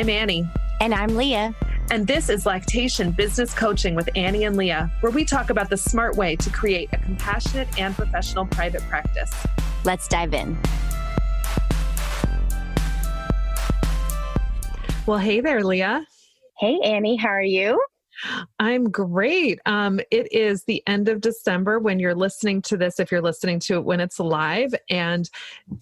I'm Annie. And I'm Leah. And this is Lactation Business Coaching with Annie and Leah, where we talk about the smart way to create a compassionate and professional private practice. Let's dive in. Well, hey there, Leah. Hey, Annie. How are you? I'm great. Um, it is the end of December when you're listening to this, if you're listening to it when it's live, and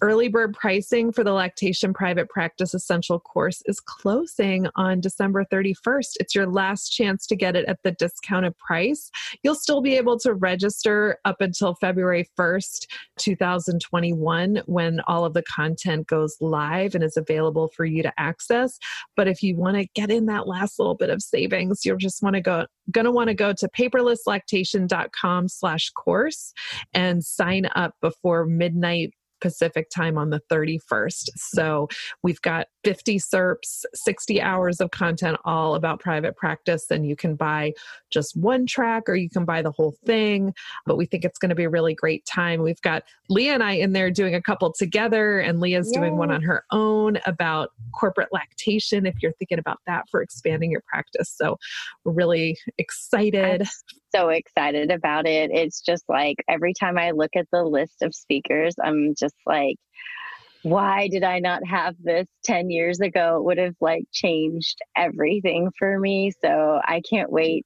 early bird pricing for the Lactation Private Practice Essential course is closing on December 31st. It's your last chance to get it at the discounted price. You'll still be able to register up until February 1st, 2021, when all of the content goes live and is available for you to access. But if you want to get in that last little bit of savings, you'll just want to go going to want to go to paperlesslactation.com slash course and sign up before midnight Pacific time on the 31st. So we've got 50 CERPs, 60 hours of content all about private practice, and you can buy just one track or you can buy the whole thing. But we think it's going to be a really great time. We've got Leah and I in there doing a couple together, and Leah's Yay. doing one on her own about corporate lactation if you're thinking about that for expanding your practice. So we're really excited. So excited about it. It's just like every time I look at the list of speakers, I'm just like, why did I not have this 10 years ago? It would have like changed everything for me. So I can't wait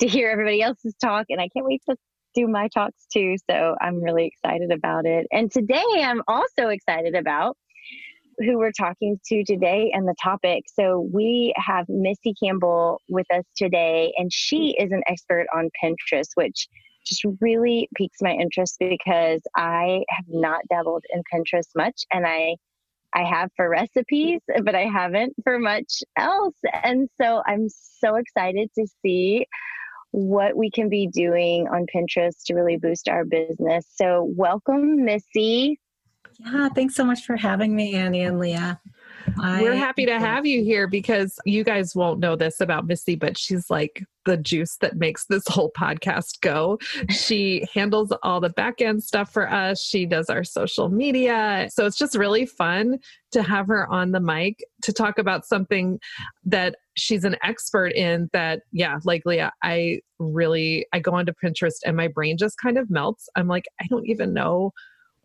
to hear everybody else's talk and I can't wait to do my talks too. So I'm really excited about it. And today I'm also excited about who we're talking to today and the topic. So we have Missy Campbell with us today, and she is an expert on Pinterest, which just really piques my interest because I have not dabbled in Pinterest much and I I have for recipes, but I haven't for much else. And so I'm so excited to see what we can be doing on Pinterest to really boost our business. So welcome, Missy. Yeah, thanks so much for having me, Annie and Leah. I, We're happy to have you here because you guys won't know this about Missy, but she's like the juice that makes this whole podcast go. She handles all the back end stuff for us. She does our social media. So it's just really fun to have her on the mic to talk about something that she's an expert in that yeah like leah i really i go onto pinterest and my brain just kind of melts i'm like i don't even know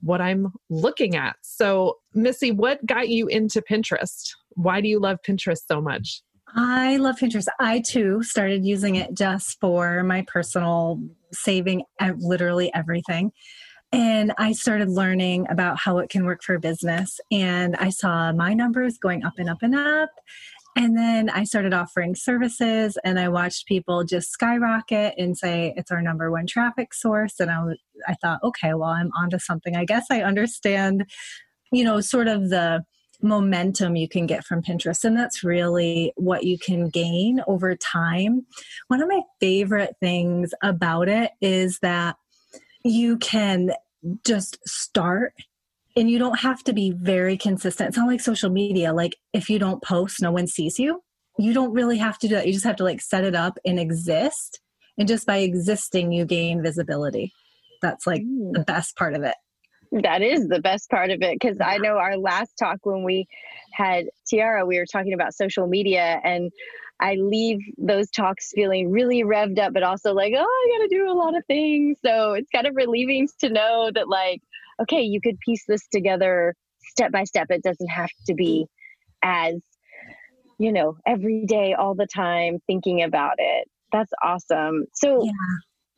what I'm looking at. So, Missy, what got you into Pinterest? Why do you love Pinterest so much? I love Pinterest. I too started using it just for my personal saving literally everything. And I started learning about how it can work for business. And I saw my numbers going up and up and up. And then I started offering services and I watched people just skyrocket and say it's our number one traffic source. And I, I thought, okay, well, I'm onto something. I guess I understand, you know, sort of the momentum you can get from Pinterest. And that's really what you can gain over time. One of my favorite things about it is that you can just start and you don't have to be very consistent. It's not like social media. Like if you don't post, no one sees you. You don't really have to do that. You just have to like set it up and exist. And just by existing, you gain visibility. That's like mm. the best part of it. That is the best part of it because I know our last talk when we had Tiara, we were talking about social media and I leave those talks feeling really revved up, but also like, oh, I got to do a lot of things. So it's kind of relieving to know that, like, okay, you could piece this together step by step. It doesn't have to be as, you know, every day, all the time thinking about it. That's awesome. So, yeah.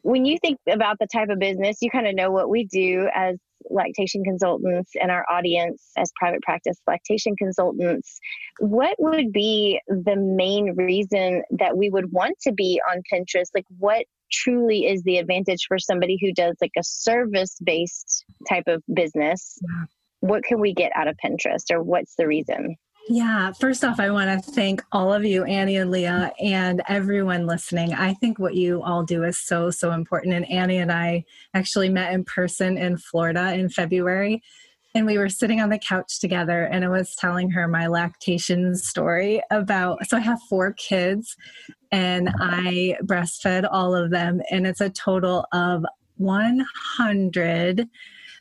when you think about the type of business, you kind of know what we do as lactation consultants and our audience as private practice lactation consultants, what would be the main reason that we would want to be on Pinterest? Like, what truly is the advantage for somebody who does like a service based type of business? What can we get out of Pinterest, or what's the reason? Yeah, first off, I want to thank all of you, Annie and Leah, and everyone listening. I think what you all do is so, so important. And Annie and I actually met in person in Florida in February. And we were sitting on the couch together, and I was telling her my lactation story about. So I have four kids, and I breastfed all of them, and it's a total of 100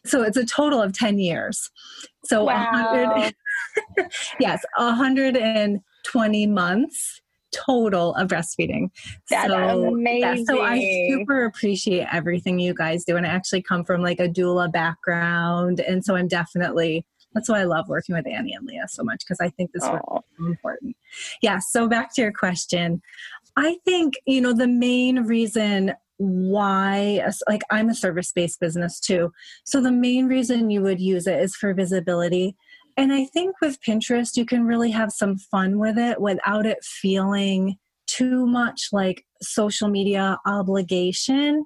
so it's a total of 10 years. So wow. 100, yes, 120 months total of breastfeeding. That's so, amazing. So I super appreciate everything you guys do. And I actually come from like a doula background. And so I'm definitely that's why I love working with Annie and Leah so much because I think this work is so important. Yeah. So back to your question. I think, you know, the main reason why like i'm a service-based business too so the main reason you would use it is for visibility and i think with pinterest you can really have some fun with it without it feeling too much like social media obligation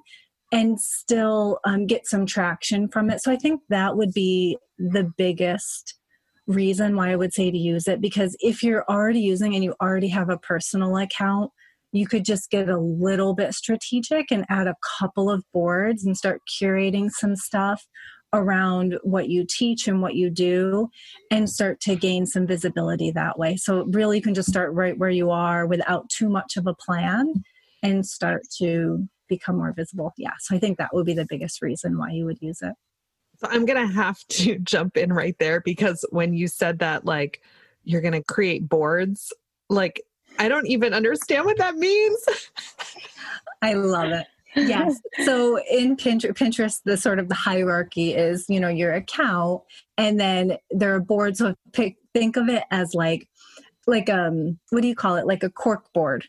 and still um, get some traction from it. So i think that would be the biggest reason why i would say to use it because if you're already using and you already have a personal account you could just get a little bit strategic and add a couple of boards and start curating some stuff around what you teach and what you do and start to gain some visibility that way. So, really, you can just start right where you are without too much of a plan and start to become more visible. Yeah. So, I think that would be the biggest reason why you would use it. So, I'm going to have to jump in right there because when you said that, like, you're going to create boards, like, I don't even understand what that means. I love it. Yes. So in Pinterest, the sort of the hierarchy is, you know, your account, and then there are boards. So pick, think of it as like, like um, what do you call it? Like a cork board,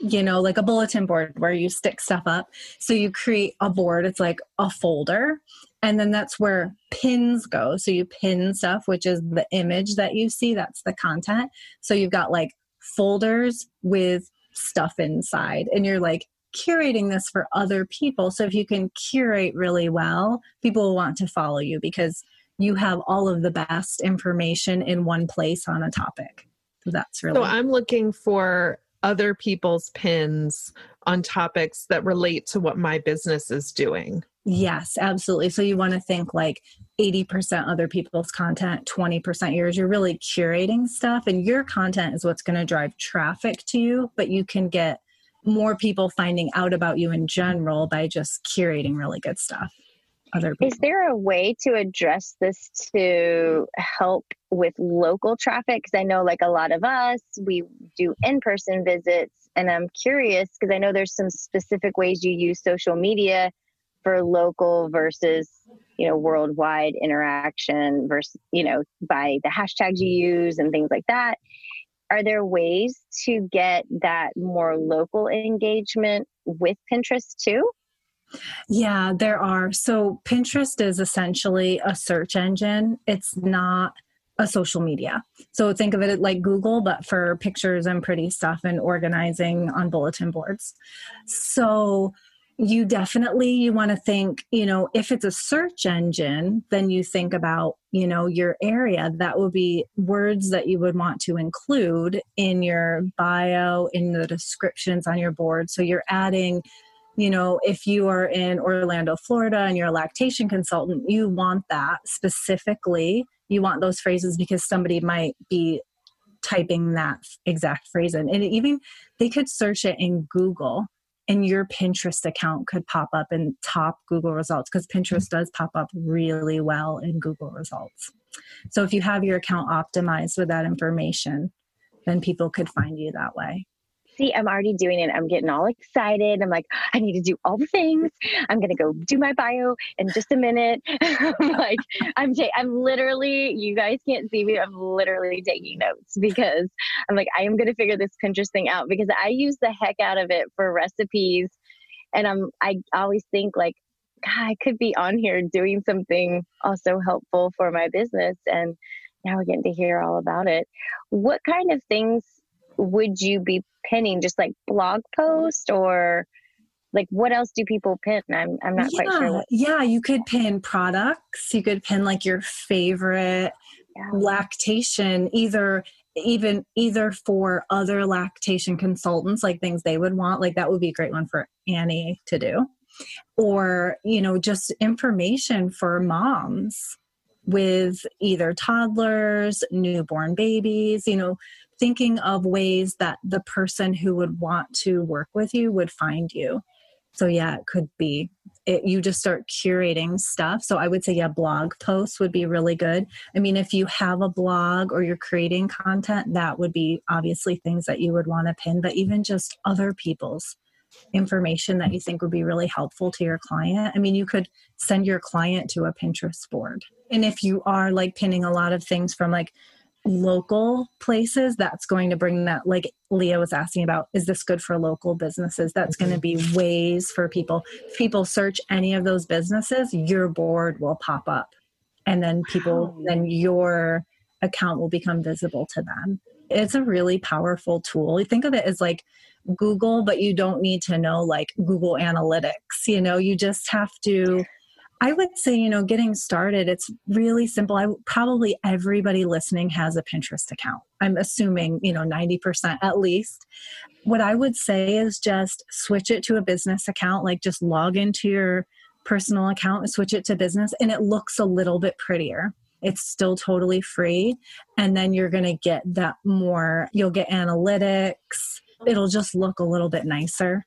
you know, like a bulletin board where you stick stuff up. So you create a board. It's like a folder, and then that's where pins go. So you pin stuff, which is the image that you see. That's the content. So you've got like folders with stuff inside and you're like curating this for other people so if you can curate really well people will want to follow you because you have all of the best information in one place on a topic So that's really so i'm looking for other people's pins on topics that relate to what my business is doing Yes, absolutely. So you want to think like 80% other people's content, 20% yours. You're really curating stuff, and your content is what's going to drive traffic to you, but you can get more people finding out about you in general by just curating really good stuff. Other people. Is there a way to address this to help with local traffic? Because I know, like a lot of us, we do in person visits, and I'm curious because I know there's some specific ways you use social media for local versus you know worldwide interaction versus you know by the hashtags you use and things like that are there ways to get that more local engagement with pinterest too yeah there are so pinterest is essentially a search engine it's not a social media. So think of it like Google, but for pictures and pretty stuff and organizing on bulletin boards. So you definitely you want to think you know if it's a search engine then you think about you know your area. That would be words that you would want to include in your bio in the descriptions on your board. So you're adding you know if you are in orlando florida and you're a lactation consultant you want that specifically. You want those phrases because somebody might be typing that exact phrase in. And even they could search it in google and your Pinterest account could pop up in top Google results because Pinterest does pop up really well in Google results. So if you have your account optimized with that information, then people could find you that way see, I'm already doing it. I'm getting all excited. I'm like, I need to do all the things. I'm gonna go do my bio in just a minute. like, I'm ta- I'm literally, you guys can't see me. I'm literally taking notes because I'm like, I am gonna figure this Pinterest thing out because I use the heck out of it for recipes, and I'm I always think like, God, I could be on here doing something also helpful for my business and. Now we're getting to hear all about it. What kind of things would you be pinning? Just like blog post or like what else do people pin? I'm I'm not yeah, quite sure. What... Yeah, you could pin products. You could pin like your favorite yeah. lactation either even either for other lactation consultants like things they would want like that would be a great one for annie to do or you know just information for moms with either toddlers newborn babies you know thinking of ways that the person who would want to work with you would find you. So yeah, it could be it, you just start curating stuff. So I would say yeah, blog posts would be really good. I mean, if you have a blog or you're creating content, that would be obviously things that you would want to pin, but even just other people's information that you think would be really helpful to your client. I mean, you could send your client to a Pinterest board. And if you are like pinning a lot of things from like local places that's going to bring that like leah was asking about is this good for local businesses? That's mm-hmm. going to be ways for people. If people search any of those businesses your board will pop up. And then people wow. then your account will become visible to them. It's a really powerful tool. You think of it as like google but you don't need to know like google analytics. You know you just have to I would say, you know, getting started, it's really simple. I probably everybody listening has a Pinterest account. I'm assuming, you know, 90% at least. What I would say is just switch it to a business account, like just log into your personal account and switch it to business, and it looks a little bit prettier. It's still totally free. And then you're going to get that more, you'll get analytics. It'll just look a little bit nicer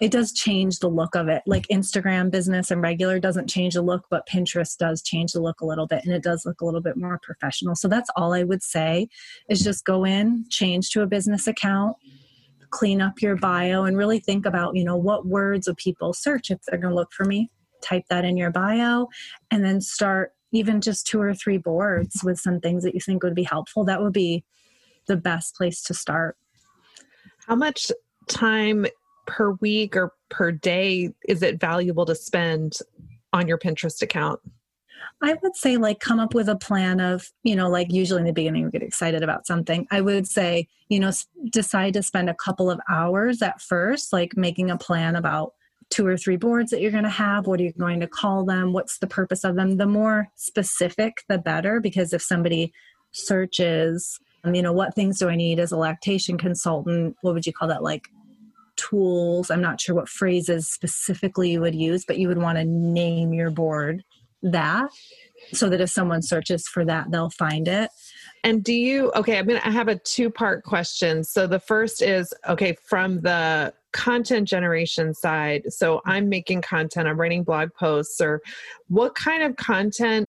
it does change the look of it. Like Instagram business and regular doesn't change the look, but Pinterest does change the look a little bit and it does look a little bit more professional. So that's all I would say is just go in, change to a business account, clean up your bio and really think about, you know, what words would people search if they're going to look for me? Type that in your bio and then start even just two or three boards with some things that you think would be helpful. That would be the best place to start. How much time per week or per day is it valuable to spend on your Pinterest account? I would say, like, come up with a plan of, you know, like usually in the beginning we get excited about something. I would say, you know, decide to spend a couple of hours at first, like making a plan about two or three boards that you're going to have. What are you going to call them? What's the purpose of them? The more specific, the better, because if somebody searches, um, you know, what things do I need as a lactation consultant? What would you call that? Like tools. I'm not sure what phrases specifically you would use, but you would want to name your board that so that if someone searches for that, they'll find it. And do you, okay, I'm going to have a two part question. So the first is, okay, from the content generation side. So I'm making content, I'm writing blog posts, or what kind of content?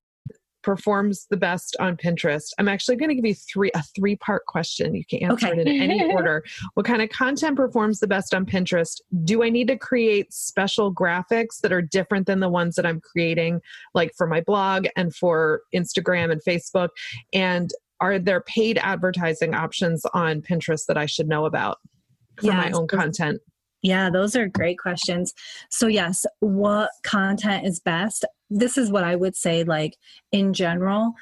performs the best on Pinterest? I'm actually going to give you three a three part question. You can answer okay. it in any order. What kind of content performs the best on Pinterest? Do I need to create special graphics that are different than the ones that I'm creating, like for my blog and for Instagram and Facebook? And are there paid advertising options on Pinterest that I should know about for yeah, my own content? Yeah, those are great questions. So, yes, what content is best? This is what I would say, like in general,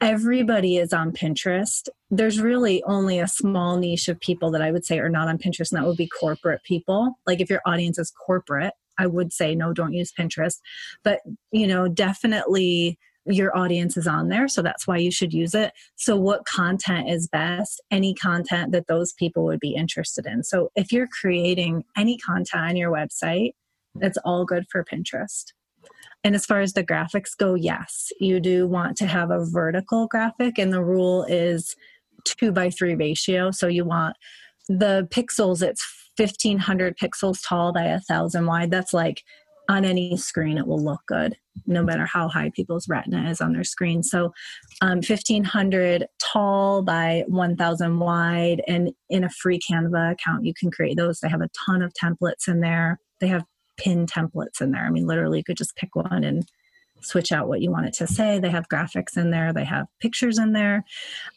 everybody is on Pinterest. There's really only a small niche of people that I would say are not on Pinterest, and that would be corporate people. Like if your audience is corporate, I would say no, don't use Pinterest. But, you know, definitely your audience is on there so that's why you should use it. So what content is best? Any content that those people would be interested in. So if you're creating any content on your website that's all good for pinterest. And as far as the graphics go yes you do want to have a vertical graphic and the rule is two by three ratio. So you want the pixels it's 1500 pixels tall by a thousand wide. That's like on any screen it will look good no matter how high people's retina is on their screen. So um, 1500 tall by 1000 wide and in a free canva account you can create those. They have a ton of templates in there. They have pin templates in there. I mean literally you could just pick one and switch out what you want it to say. They have graphics in there. They have pictures in there.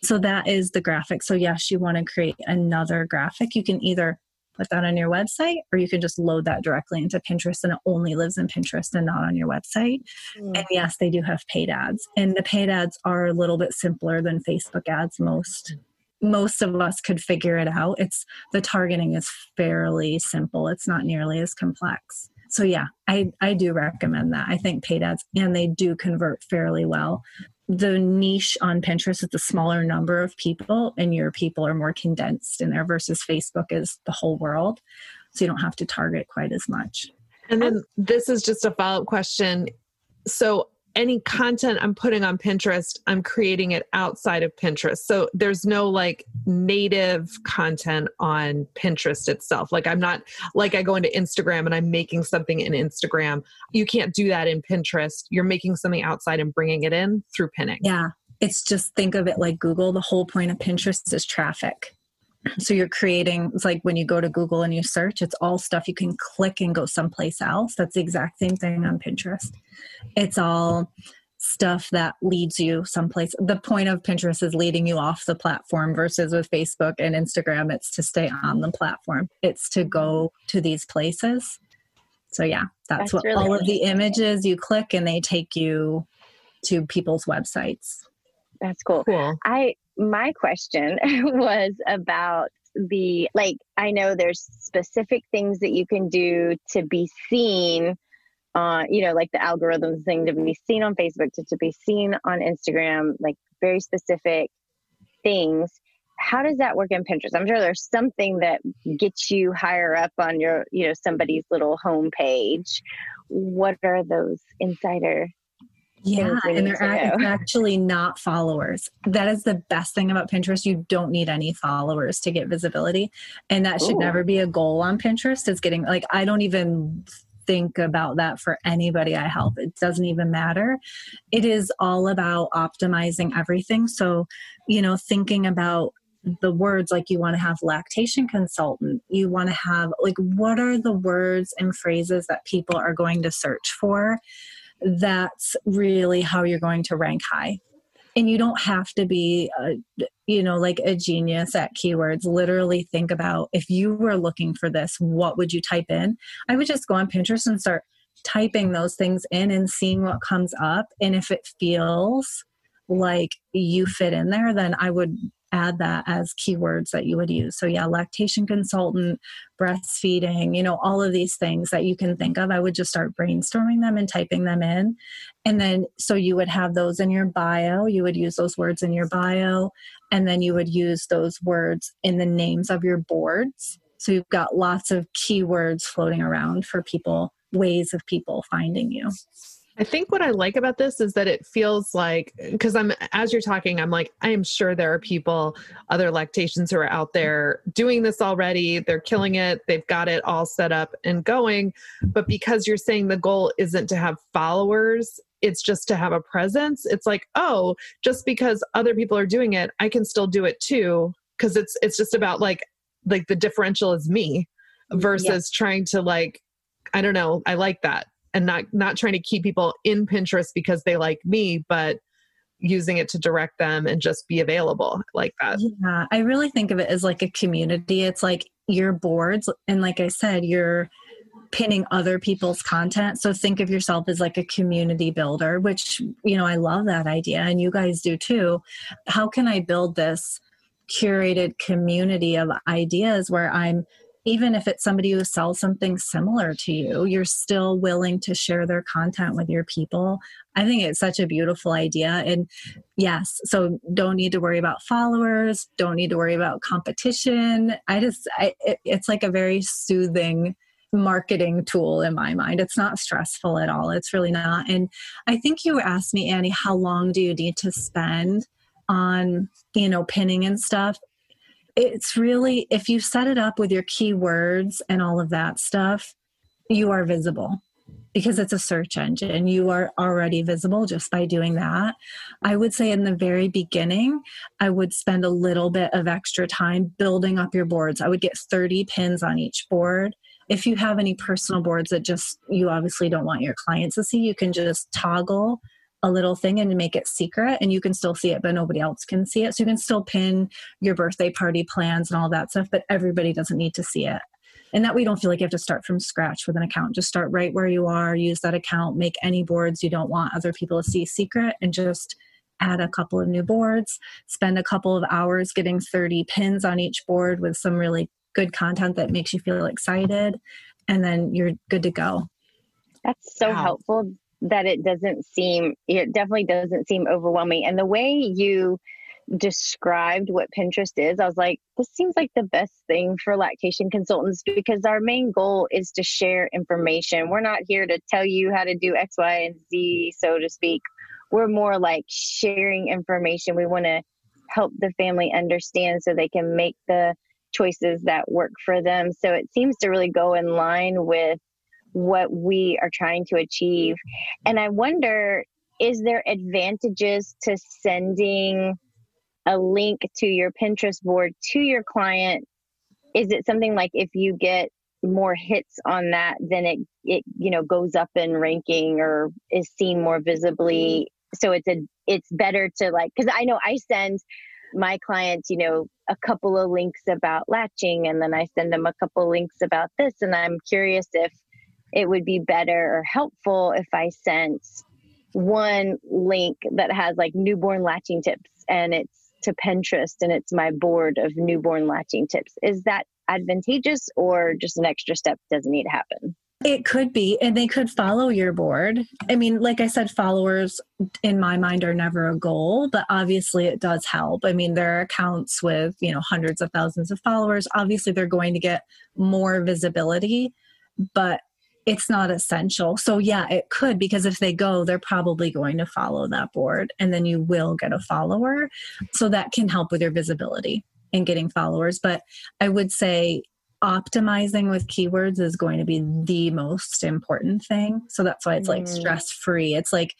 So that is the graphic. So yes you want to create another graphic. You can either put that on your website, or you can just load that directly into Pinterest and it only lives in Pinterest and not on your website. Mm. And yes, they do have paid ads. And the paid ads are a little bit simpler than Facebook ads. Most most of us could figure it out. It's the targeting is fairly simple. It's not nearly as complex. So yeah, I, I do recommend that. I think paid ads and they do convert fairly well the niche on Pinterest is a smaller number of people, and your people are more condensed in there versus Facebook is the whole world. So you don't have to target quite as much. And then this is just a follow up question. So any content I'm putting on Pinterest, I'm creating it outside of Pinterest. So there's no like native content on Pinterest itself. Like I'm not like I go into Instagram and I'm making something in Instagram. You can't do that in Pinterest. You're making something outside and bringing it in through pinning. Yeah. It's just think of it like Google. The whole point of Pinterest is traffic. So you're creating, it's like when you go to Google and you search, it's all stuff you can click and go someplace else. That's the exact same thing on Pinterest. It's all stuff that leads you someplace. The point of Pinterest is leading you off the platform versus with Facebook and Instagram, it's to stay on the platform, it's to go to these places. So, yeah, that's, that's what really all of the images you click and they take you to people's websites. That's cool. cool. I my question was about the like I know there's specific things that you can do to be seen uh, you know, like the algorithms thing to be seen on Facebook, to, to be seen on Instagram, like very specific things. How does that work in Pinterest? I'm sure there's something that gets you higher up on your, you know, somebody's little homepage. What are those insider yeah, and they're actually not followers. That is the best thing about Pinterest. You don't need any followers to get visibility. And that should Ooh. never be a goal on Pinterest is getting like I don't even think about that for anybody I help. It doesn't even matter. It is all about optimizing everything. So, you know, thinking about the words like you want to have lactation consultant, you want to have like what are the words and phrases that people are going to search for? That's really how you're going to rank high. And you don't have to be a, you know like a genius at keywords. Literally think about if you were looking for this what would you type in? I would just go on pinterest and start typing those things in and seeing what comes up. And if it feels like you fit in there then i would add that as keywords that you would use. So, yeah, lactation consultant, breastfeeding, you know, all of these things that you can think of. I would just start brainstorming them and typing them in. And then, so you would have those in your bio, you would use those words in your bio, and then you would use those words in the names of your boards. So, you've got lots of keywords floating around for people, ways of people finding you. I think what I like about this is that it feels like because I'm as you're talking, I'm like, I am sure there are people, other lactations who are out there doing this already. They're killing it. They've got it all set up and going. But because you're saying the goal isn't to have followers, it's just to have a presence. It's like, oh, just because other people are doing it, I can still do it too. Cause it's it's just about like like the differential is me versus yeah. trying to like, I don't know, I like that and not not trying to keep people in Pinterest because they like me, but using it to direct them and just be available like that. Yeah, I really think of it as like a community. It's like your boards and like I said, you're pinning other people's content. So think of yourself as like a community builder, which, you know, I love that idea and you guys do too. How can I build this curated community of ideas where I'm even if it's somebody who sells something similar to you, you're still willing to share their content with your people. I think it's such a beautiful idea. And yes, so don't need to worry about followers, don't need to worry about competition. I just, I, it, it's like a very soothing marketing tool in my mind. It's not stressful at all. It's really not. And I think you asked me, Annie, how long do you need to spend? on you know pinning and stuff it's really if you set it up with your keywords and all of that stuff you are visible because it's a search engine. You are already visible just by doing that. I would say in the very beginning i would spend a little bit of extra time building up your boards. I would get 30 pins on each board. If you have any personal boards that just you obviously don't want your clients to see you can just toggle a little thing and make it secret and you can still see it but nobody else can see it. So you can still pin your birthday party plans and all that stuff but everybody doesn't need to see it. And that we don't feel like you have to start from scratch with an account. Just start right where you are use that account make any boards you don't want other people to see secret and just add a couple of new boards. Spend a couple of hours getting 30 pins on each board with some really good content that makes you feel excited and then you're good to go. That's so wow. helpful that it doesn't seem it definitely doesn't seem overwhelming. And the way you described what pinterest is i was like this seems like the best thing for lactation consultants because our main goal is to share information. We're not here to tell you how to do x y and z so to speak. We're more like sharing information. We want to help the family understand so they can make the choices that work for them. So it seems to really go in line with what we are trying to achieve. Mm-hmm. And I wonder is there advantages to sending a link to your Pinterest board to your client? Is it something like if you get more hits on that, then it it you know goes up in ranking or is seen more visibly? Mm-hmm. So it's a it's better to like because I know I send my clients, you know, a couple of links about latching and then I send them a couple links about this and I'm curious if it would be better or helpful if I sent one link that has like newborn latching tips and it's to Pinterest and it's my board of newborn latching tips. Is that advantageous or just an extra step doesn't need to happen? It could be, and they could follow your board. I mean, like I said, followers in my mind are never a goal, but obviously it does help. I mean, there are accounts with, you know, hundreds of thousands of followers. Obviously, they're going to get more visibility, but it's not essential. So, yeah, it could because if they go, they're probably going to follow that board and then you will get a follower. So, that can help with your visibility and getting followers. But I would say optimizing with keywords is going to be the most important thing. So, that's why it's like mm. stress free. It's like,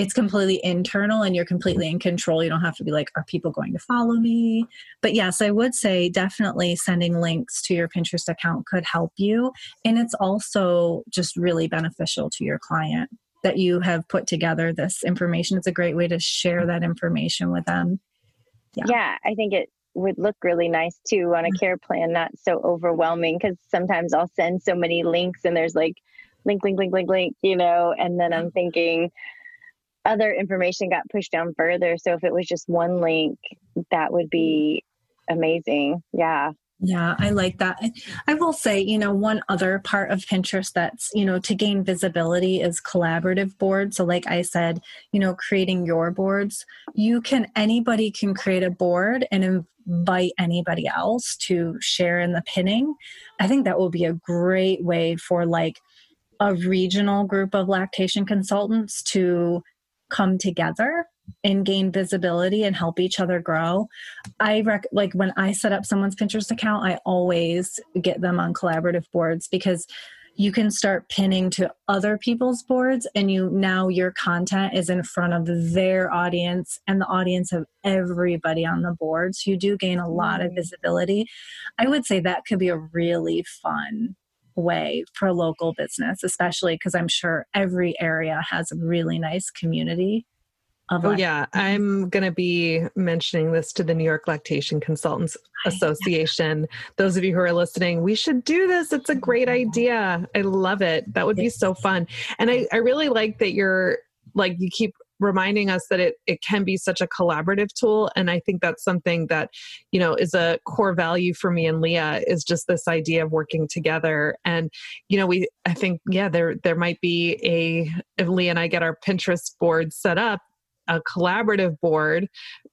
it's completely internal and you're completely in control. You don't have to be like, are people going to follow me? But yes, I would say definitely sending links to your Pinterest account could help you. And it's also just really beneficial to your client that you have put together this information. It's a great way to share that information with them. Yeah, yeah I think it would look really nice too on a mm-hmm. care plan, not so overwhelming because sometimes I'll send so many links and there's like link, link, link, link, link, you know, and then I'm thinking, other information got pushed down further. So if it was just one link, that would be amazing. Yeah. Yeah, I like that. I will say, you know, one other part of Pinterest that's, you know, to gain visibility is collaborative boards. So, like I said, you know, creating your boards, you can, anybody can create a board and invite anybody else to share in the pinning. I think that will be a great way for like a regional group of lactation consultants to come together and gain visibility and help each other grow. I rec- like when I set up someone's Pinterest account, I always get them on collaborative boards because you can start pinning to other people's boards and you now your content is in front of their audience and the audience of everybody on the board so you do gain a lot of mm. visibility i would say that could be a really fun way for local business, especially because I'm sure every area has a really nice community. Of oh, yeah. I'm going to be mentioning this to the New York Lactation Consultants Association. Those of you who are listening, we should do this. It's a great idea. I love it. That would be so fun. And I, I really like that you're like, you keep reminding us that it, it can be such a collaborative tool and i think that's something that you know is a core value for me and leah is just this idea of working together and you know we i think yeah there there might be a if leah and i get our pinterest board set up a collaborative board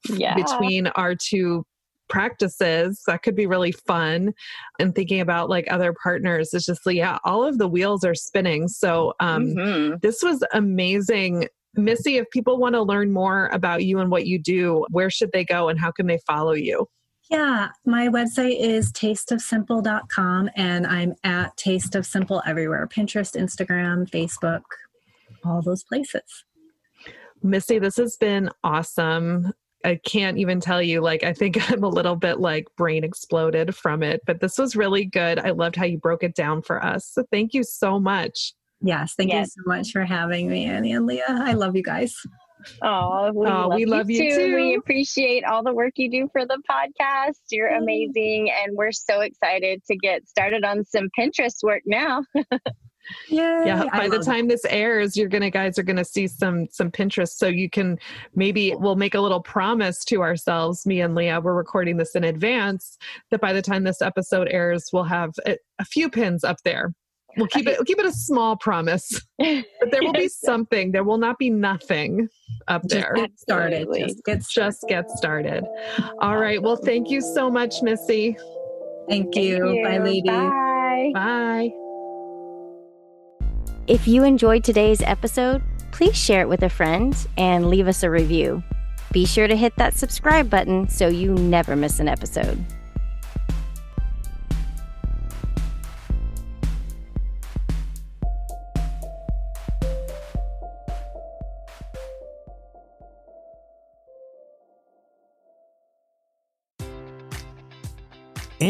yeah. between our two practices that could be really fun and thinking about like other partners it's just yeah all of the wheels are spinning so um mm-hmm. this was amazing Missy, if people want to learn more about you and what you do, where should they go and how can they follow you? Yeah, my website is tasteofsimple.com and I'm at Taste of Simple everywhere Pinterest, Instagram, Facebook, all those places. Missy, this has been awesome. I can't even tell you, like, I think I'm a little bit like brain exploded from it, but this was really good. I loved how you broke it down for us. So thank you so much. Yes, thank yes. you so much for having me, Annie and Leah. I love you guys. Oh, we, oh, love, we you love you, too. too. We appreciate all the work you do for the podcast. You're amazing, and we're so excited to get started on some Pinterest work now. Yay. Yeah. By the time this airs, you're gonna guys are gonna see some some Pinterest. So you can maybe we'll make a little promise to ourselves, me and Leah. We're recording this in advance. That by the time this episode airs, we'll have a, a few pins up there We'll keep it. We'll keep it a small promise, but there will be something. There will not be nothing up there. Just get started. Just get, Just get started. All right. Well, thank you so much, Missy. Thank you. Thank you. Bye, lady. Bye. Bye. If you enjoyed today's episode, please share it with a friend and leave us a review. Be sure to hit that subscribe button so you never miss an episode.